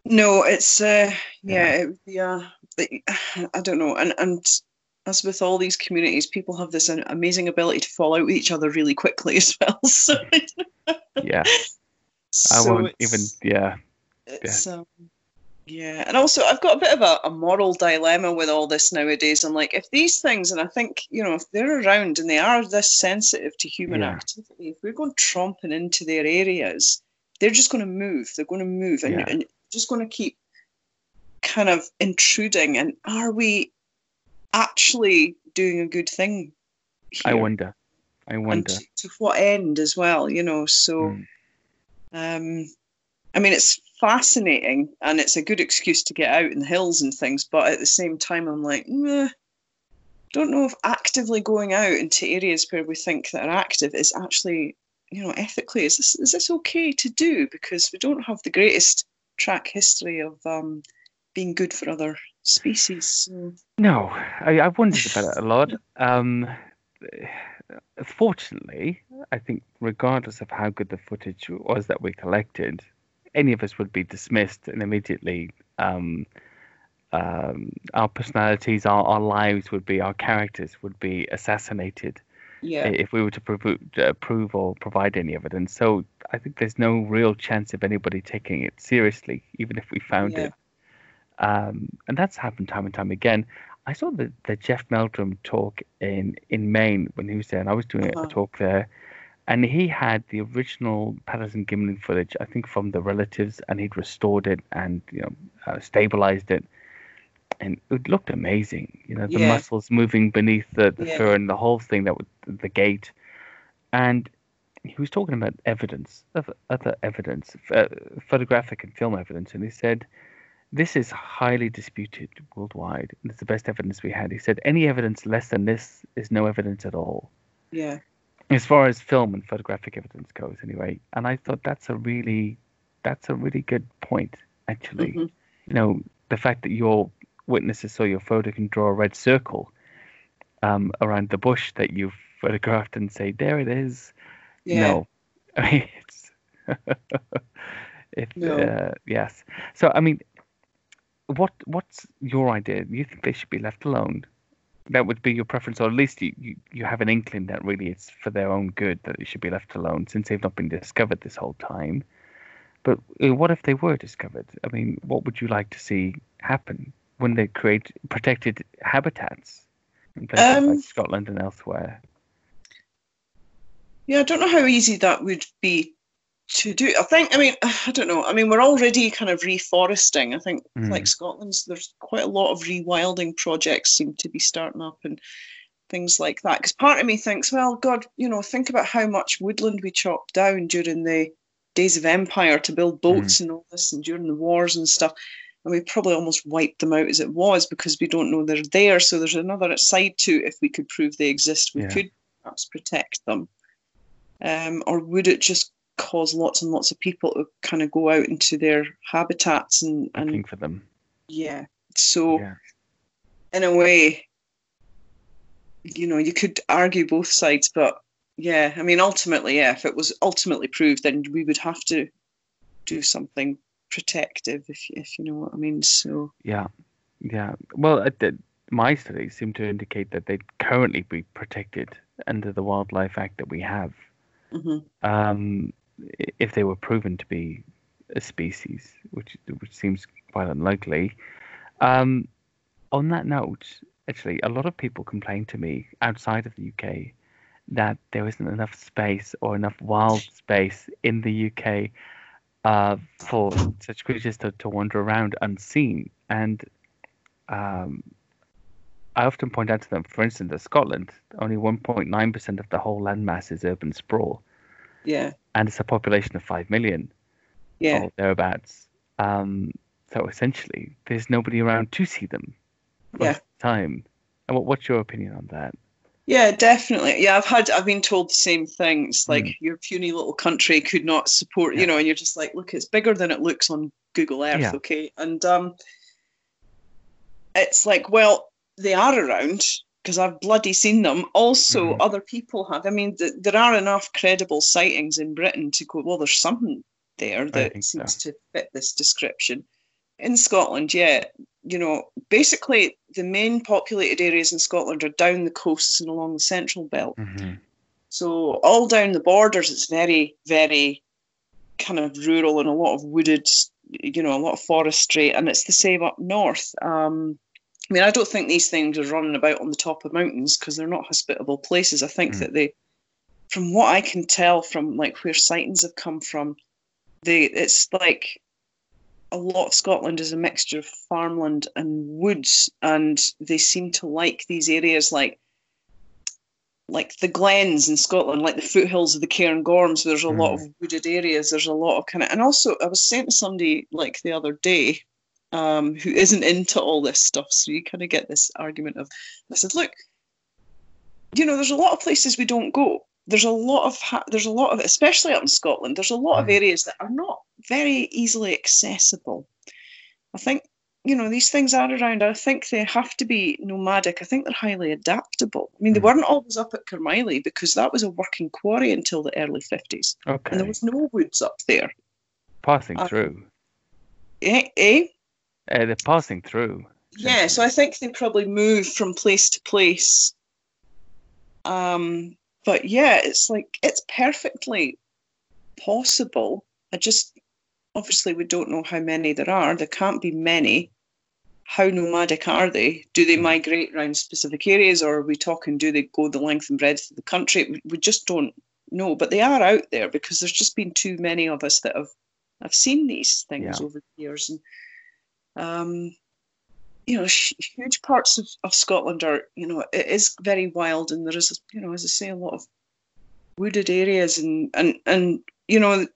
No, it's uh, yeah, Yeah. it would be I don't know, and and as with all these communities, people have this an- amazing ability to fall out with each other really quickly as well. So, Yeah, I won't even. it's- Yeah, It's um, yeah, and also I've got a bit of a, a moral dilemma with all this nowadays. I'm like, if these things, and I think you know, if they're around and they are this sensitive to human Yeah. activity, if we're going tromping into their areas, they're just going to move. They're going to move, and, Yeah. and just going to keep kind of intruding. And are we actually doing a good thing? I wonder. I wonder. to, to what end as well you know so Mm. um i mean it's fascinating and it's a good excuse to get out in the hills and things but at the same time i'm like Meh, don't know if actively going out into areas where we think that are active is actually you know ethically is this is this okay to do? Because we don't have the greatest track history of um being good for other species so. No, I, I wondered about it a lot. Um, fortunately, I think regardless of how good the footage was that we collected, any of us would be dismissed and immediately um, um, our personalities, our, our lives would be, our characters would be assassinated Yeah. if we were to prove, uh, prove or provide any evidence. So I think there's no real chance of anybody taking it seriously, even if we found Yeah. it. Um, and that's happened time and time again. I saw the, the Jeff Meldrum talk in, in Maine when he was there, and I was doing Uh-huh. a talk there. And he had the original Patterson Gimlin footage, I think, from the relatives, and he'd restored it and you know uh, stabilized it, and it looked amazing. You know, the Yeah. muscles moving beneath the, the Yeah. fur and the whole thing that was the gait, and he was talking about evidence, other, other evidence, uh, photographic and film evidence, and he said this is highly disputed worldwide. and It's the best evidence we had. He said any evidence less than this is no evidence at all Yeah. as far as film and photographic evidence goes anyway and i thought that's a really that's a really good point actually Mhm. you know the fact that your witnesses saw your photo can draw a red circle um, around the bush that you've photographed and say there it is Yeah. no i mean it's if No. uh, yes so i mean what what's your idea do you think they should be left alone that would be your preference, or at least you, you, you have an inkling that really it's for their own good that they should be left alone since they've not been discovered this whole time. But uh, what if they were discovered? I mean, what would you like to see happen when they create protected habitats in places Um, like Scotland and elsewhere? Yeah, I don't know how easy that would be to do. I think, I mean, I don't know. I mean, we're already kind of reforesting. I think, Mm. like Scotland's, there's quite a lot of rewilding projects seem to be starting up and things like that. Because part of me thinks, well, God, you know, think about how much woodland we chopped down during the days of empire to build boats and all this, and during the wars and stuff. And we probably almost wiped them out as it was because we don't know they're there. So there's another side to if we could prove they exist, we Yeah. could perhaps protect them. Um, or would it just cause lots and lots of people to kind of go out into their habitats and, and Looking for them. yeah. So Yeah. in a way, you know, you could argue both sides, but yeah, I mean, ultimately, yeah, if it was ultimately proved, then we would have to do something protective, if if you know what I mean. So Yeah, yeah. Well, uh, the, my studies seem to indicate that they'd currently be protected under the Wildlife Act that we have. mhm. um, if they were proven to be a species, which which seems quite unlikely. Um, on that note, actually, a lot of people complain to me outside of the UK that there isn't enough space or enough wild space in the UK uh, for such creatures to, to wander around unseen. And um, I often point out to them, for instance, that Scotland, only 1.9% of the whole landmass is urban sprawl yeah, and it's a population of five million yeah, or thereabouts. Um, so essentially, there's nobody around to see them. most Yeah. the Time. And what, what's your opinion on that? Yeah, definitely. Yeah, I've had, I've been told the same thing. It's like Mm. your puny little country could not support, Yeah. you know, and you're just like, look, it's bigger than it looks on Google Earth, Yeah. okay? And um, it's like, well, they are around because I've bloody seen them. Also, Mhm. other people have. I mean, th- there are enough credible sightings in Britain to go, well, there's something there that think so. seems to fit this description. In Scotland, yeah, you know, basically the main populated areas in Scotland are down the coasts and along the central belt. Mm-hmm. So all down the borders, it's very, very kind of rural and a lot of wooded, you know, a lot of forestry, and it's the same up north. Um, I mean, I don't think these things are running about on the top of mountains because they're not hospitable places. I think Mm. that they, from what I can tell from like where sightings have come from, they it's like a lot of Scotland is a mixture of farmland and woods, and they seem to like these areas like like the glens in Scotland, like the foothills of the Cairngorms, there's a lot of wooded areas. There's a lot of kind of, and also I was saying to somebody like the other day, um, who isn't into all this stuff, so you kind of get this argument of, I said, look, you know, there's a lot of places we don't go. There's a lot of, there's a lot of, especially up in Scotland, there's a lot of Mhm. areas that are not very easily accessible. I think you know these things are around. I think they have to be nomadic. I think they're highly adaptable. I mean, they Mm. weren't always up at Carmyllie because that was a working quarry until the early fifties, and there was no woods up there. passing uh, through. Eh? eh? Uh, they're passing through. yeah, so I think they probably move from place to place. Um, but yeah, it's like it's perfectly possible. I just obviously we don't know how many there are. There can't be many. How nomadic are they? Do they migrate around specific areas, or are we talking? Do they go the length and breadth of the country? We, we just don't know. But they are out there because there's just been too many of us that have have seen these things Yeah. over the years, and um, you know, sh- huge parts of, of Scotland are, you know, it is very wild, and there is, you know, as I say, a lot of wooded areas, and and and you know,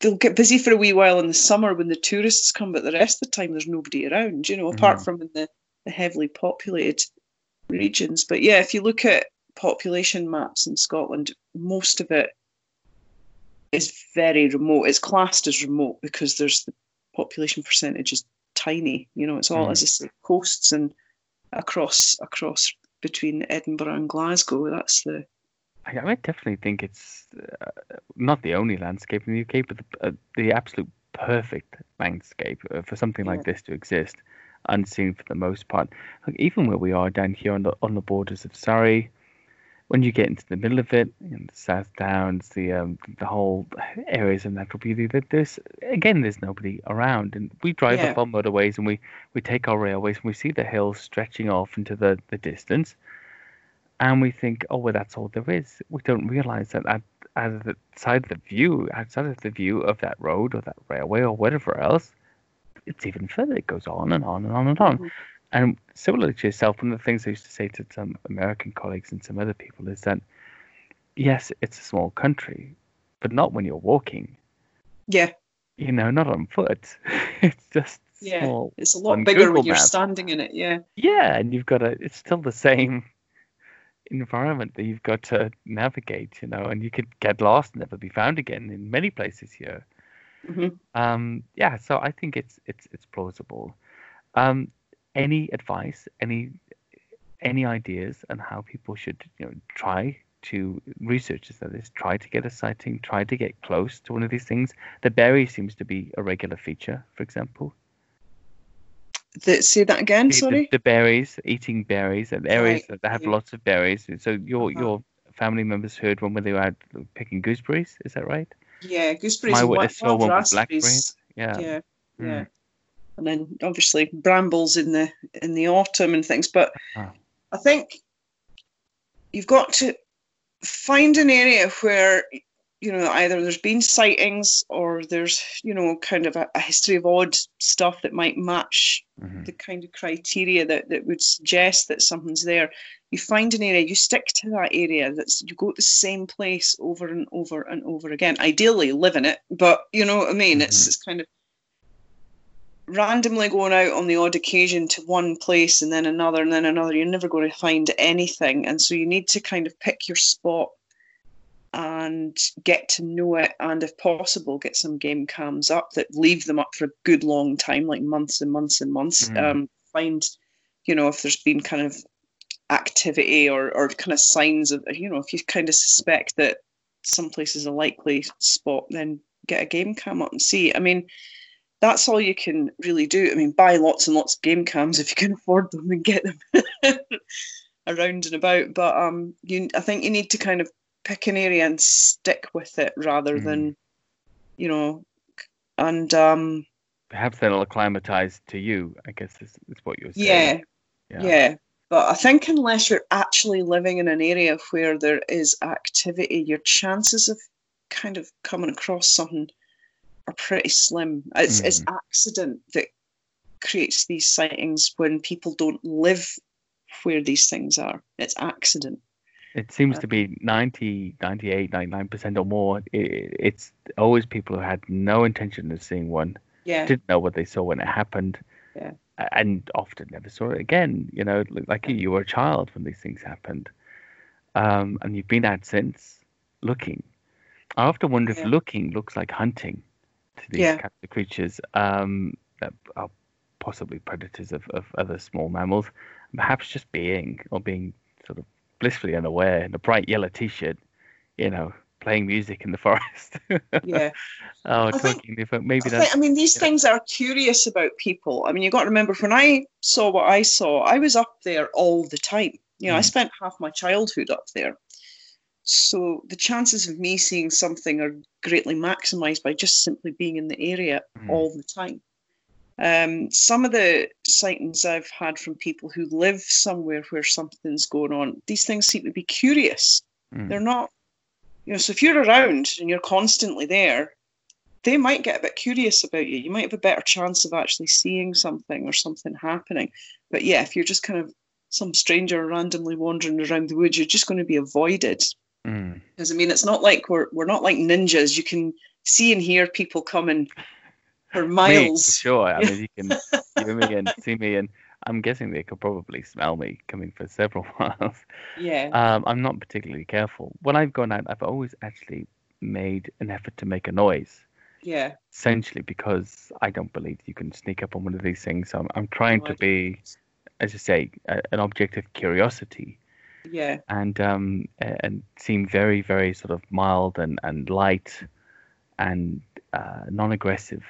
they'll get busy for a wee while in the summer when the tourists come, but the rest of the time there's nobody around, you know, apart Mhm. from in the, the heavily populated regions. But yeah, if you look at population maps in Scotland, most of it is very remote. It's classed as remote because there's the population percentage is tiny. You know, it's all Mhm. as I say, coasts and across across between Edinburgh and Glasgow. That's the I, I definitely think it's uh, not the only landscape in the UK, but the, uh, the absolute perfect landscape uh, for something like this to exist, unseen for the most part. Like even where we are down here on the on the borders of Surrey, when you get into the middle of it, you know, the South Downs, the um, the whole areas of natural beauty, that there's again there's nobody around, and we drive Yeah. up on motorways and we we take our railways and we see the hills stretching off into the the distance and we think, oh well, that's all there is. We don't realise that at, at the side of the view, outside of the view of that road or that railway or whatever else, it's even further. It goes on and on and on and on. Mhm. And similar to yourself, one of the things I used to say to some American colleagues and some other people is that, yes, it's a small country, but not when you're walking. yeah, You know, not on foot. it's just Yeah. small. it's a lot bigger Google when you're standing in it. Yeah, Yeah, and you've got to. It's still the same environment that you've got to navigate, you know, and you could get lost and never be found again in many places here. hmm Um, yeah, so I think it's it's it's plausible. Um, any advice, any any ideas on how people should, you know, try to researchers that is try to get a sighting, try to get close to one of these things. The berry seems to be a regular feature, for example. the, say that again. the, Sorry. the berries, eating berries, and areas Right, that have yeah. lots of berries. So your Uh-huh. your family members heard one when they were out picking gooseberries. Is that right? yeah, gooseberries My witness saw one with blackberries. Yeah. Yeah, Mm. yeah. And then obviously brambles in the in the autumn and things. But Ah. I think you've got to find an area where you know either there's been sightings or there's you know kind of a, a history of odd stuff that might match Mhm. the kind of criteria that, that would suggest that something's there. You find an area, you stick to that area. That's you go to the same place over and over and over again. Ideally, live in it, but you know what I mean. It's Mhm. it's kind of randomly going out on the odd occasion to one place and then another and then another. You're never going to find anything, and so you need to kind of pick your spot and get to know it and if possible get some game cams up that leave them up for a good long time like months and months and months Mm. um, find you know if there's been kind of activity or, or kind of signs of you know if you kind of suspect that some place is a likely spot then get a game cam up and see i mean that's all you can really do i mean buy lots and lots of game cams if you can afford them and get them around and about but um you i think you need to kind of pick an area and stick with it rather Mm. than you know and um Perhaps then it'll acclimatize to you. I guess is, is what you're saying. yeah saying. yeah. but i think unless you're actually living in an area where there is activity your chances of kind of coming across something are pretty slim it's, it's accident that creates these sightings when people don't live where these things are it's accident It seems to be 90, 98, 99% or more. i it's always people who had no intention of seeing one, yeah didn't know what they saw when it happened, Yeah. and often never saw it again. You know, li- like you, you were a child when these things happened, um, and you've been out since looking. I often wonder Yeah. if looking looks like hunting to these Yeah. kinds of creatures um, that are possibly predators of, of other small mammals, perhaps just being or being sort of blissfully unaware in a bright yellow t-shirt, you know, playing music in the forest. Yeah. oh, I talking think- maybe I, that's think, I mean, these things are curious about people. I mean, you've got to remember when I saw what I saw, I was up there all the time. You know, I Mm. spent half my childhood up there. So the chances of me seeing something are greatly maximized by just simply being in the area Mm. all the time. Um, some of the sightings I've had from people who live somewhere where something's going on, these things seem to be curious. Mm. They're not, you know, so if you're around and you're constantly there, they might get a bit curious about you. You might have a better chance of actually seeing something or something happening. But yeah, if you're just kind of some stranger randomly wandering around the woods, you're just going to be avoided. Mm. Because I mean, it's not like we're we're not like ninjas. You can see and hear people coming for Me, for miles. sure. I mean, you can hear me and see me, and I'm guessing they could probably smell me coming for several miles. Yeah, Um, I'm not particularly careful. When I've gone out, I've always actually made an effort to make a noise. yeah, essentially because I don't believe you can sneak up on one of these things. So I'm, I'm trying No, to be, as you say, a, an object of curiosity yeah, and um, and seem very, very sort of mild and, and light and uh, non-aggressive.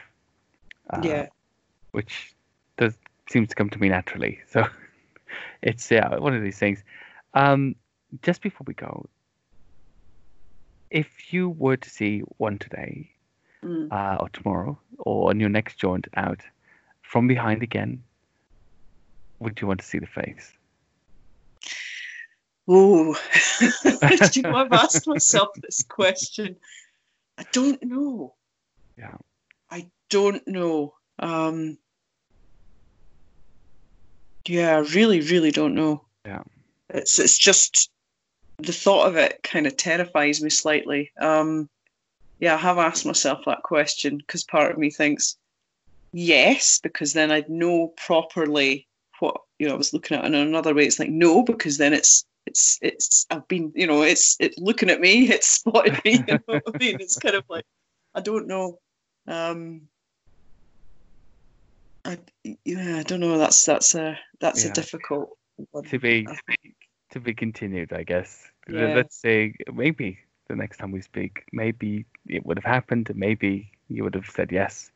Uh, yeah. Which does seems to come to me naturally. So it's yeah one of these things. Um, just before we go, if you were to see one today, Mm. uh, or tomorrow or on your next jaunt out from behind again, would you want to see the face? Oh, you know, I've asked myself this question. I don't know. Yeah. I don't know. Um, yeah, I really, really don't know. Yeah. It's it's just the thought of it kind of terrifies me slightly. Um, yeah, I have asked myself that question because part of me thinks yes, because then I'd know properly what you know I was looking at. And in another way, it's like no, because then it's it's it's I've been you know it's it's looking at me, it's spotted me. You know what I mean? It's kind of like I don't know. Um, I yeah, I don't know. That's that's a that's Yeah. a difficult one. To be to be continued, I guess. Yeah. Let's say maybe the next time we speak, maybe it would have happened. and Maybe you would have said yes.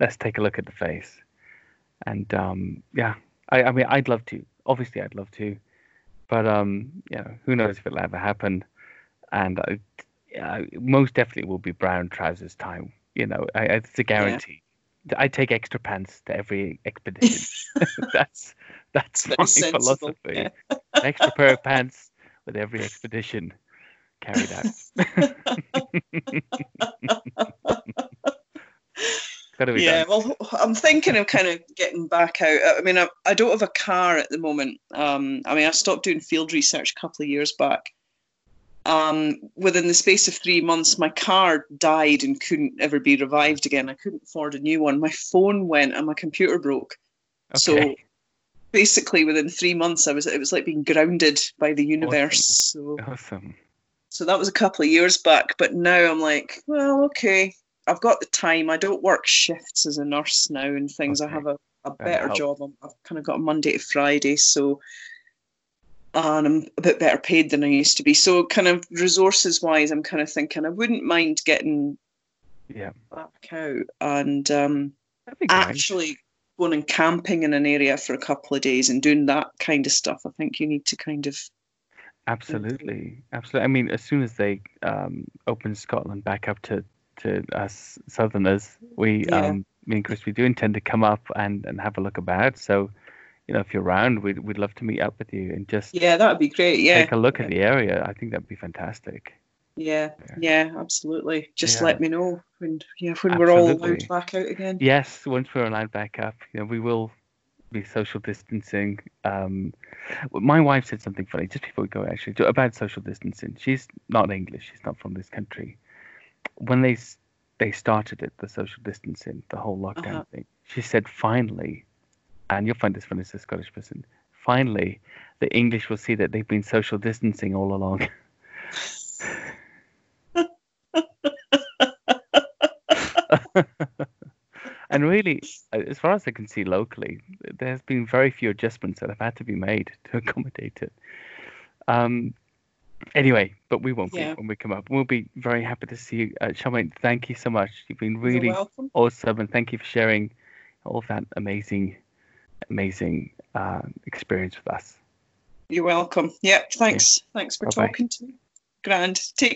Let's take a look at the face. And um, yeah, I, I mean, I'd love to. Obviously, I'd love to, but um, you know, who knows if it'll ever happen. And I, yeah, most definitely will be brown trousers time. You know, I, it's a guarantee. I take extra pants to every expedition. that's that's Very my sensible, philosophy. yeah. An extra pair of pants with every expedition carried out. Yeah, done. well, I'm thinking of kind of getting back out. I mean, I, I don't have a car at the moment. Um, I mean, I stopped doing field research a couple of years back. Um, within the space of three months, my car died and couldn't ever be revived again. I couldn't afford a new one. My phone went and my computer broke. Okay. So basically, within three months, I was it was like being grounded by the universe. So Awesome. so that was a couple of years back. But now I'm like, well, okay, I've got the time. I don't work shifts as a nurse now and things. I have a, a better job. I'm, I've kind of got a Monday to Friday, so and I'm a bit better paid than I used to be. So kind of resources wise, I'm kind of thinking I wouldn't mind getting Yeah. back out and um, That'd be great. actually going and camping in an area for a couple of days and doing that kind of stuff. I think you need to kind of Absolutely. Absolutely. I mean, as soon as they um, open Scotland back up to, to us Southerners, we, Yeah. um, me and Chris, we do intend to come up and, and have a look about. So, you know, if you're around, we'd, we'd love to meet up with you and just yeah, that would be great. Yeah, take a look at the area. I think that'd be fantastic. Yeah, Yeah. yeah, absolutely. Just Yeah. let me know when yeah when we're all allowed back out again. Yes, once we're allowed back up, you know, we will be social distancing. Um, my wife said something funny just before we go, actually, about social distancing. She's not English. She's not from this country. When they they started it, the social distancing, the whole lockdown Uh-huh. thing, she said, finally, and you'll find this funny as a Scottish person, finally, the English will see that they've been social distancing all along. and really, uh, as far as I can see locally, there's been very few adjustments that have had to be made to accommodate it. Um, Anyway, but we won't Yeah. be when we come up. We'll be very happy to see you. Uh, Charmaine, thank you so much. You've been really awesome, and thank you for sharing all that amazing, amazing uh, experience with us. You're welcome. Yep. Thanks. Thanks for Bye-bye. talking to me. Grand. Take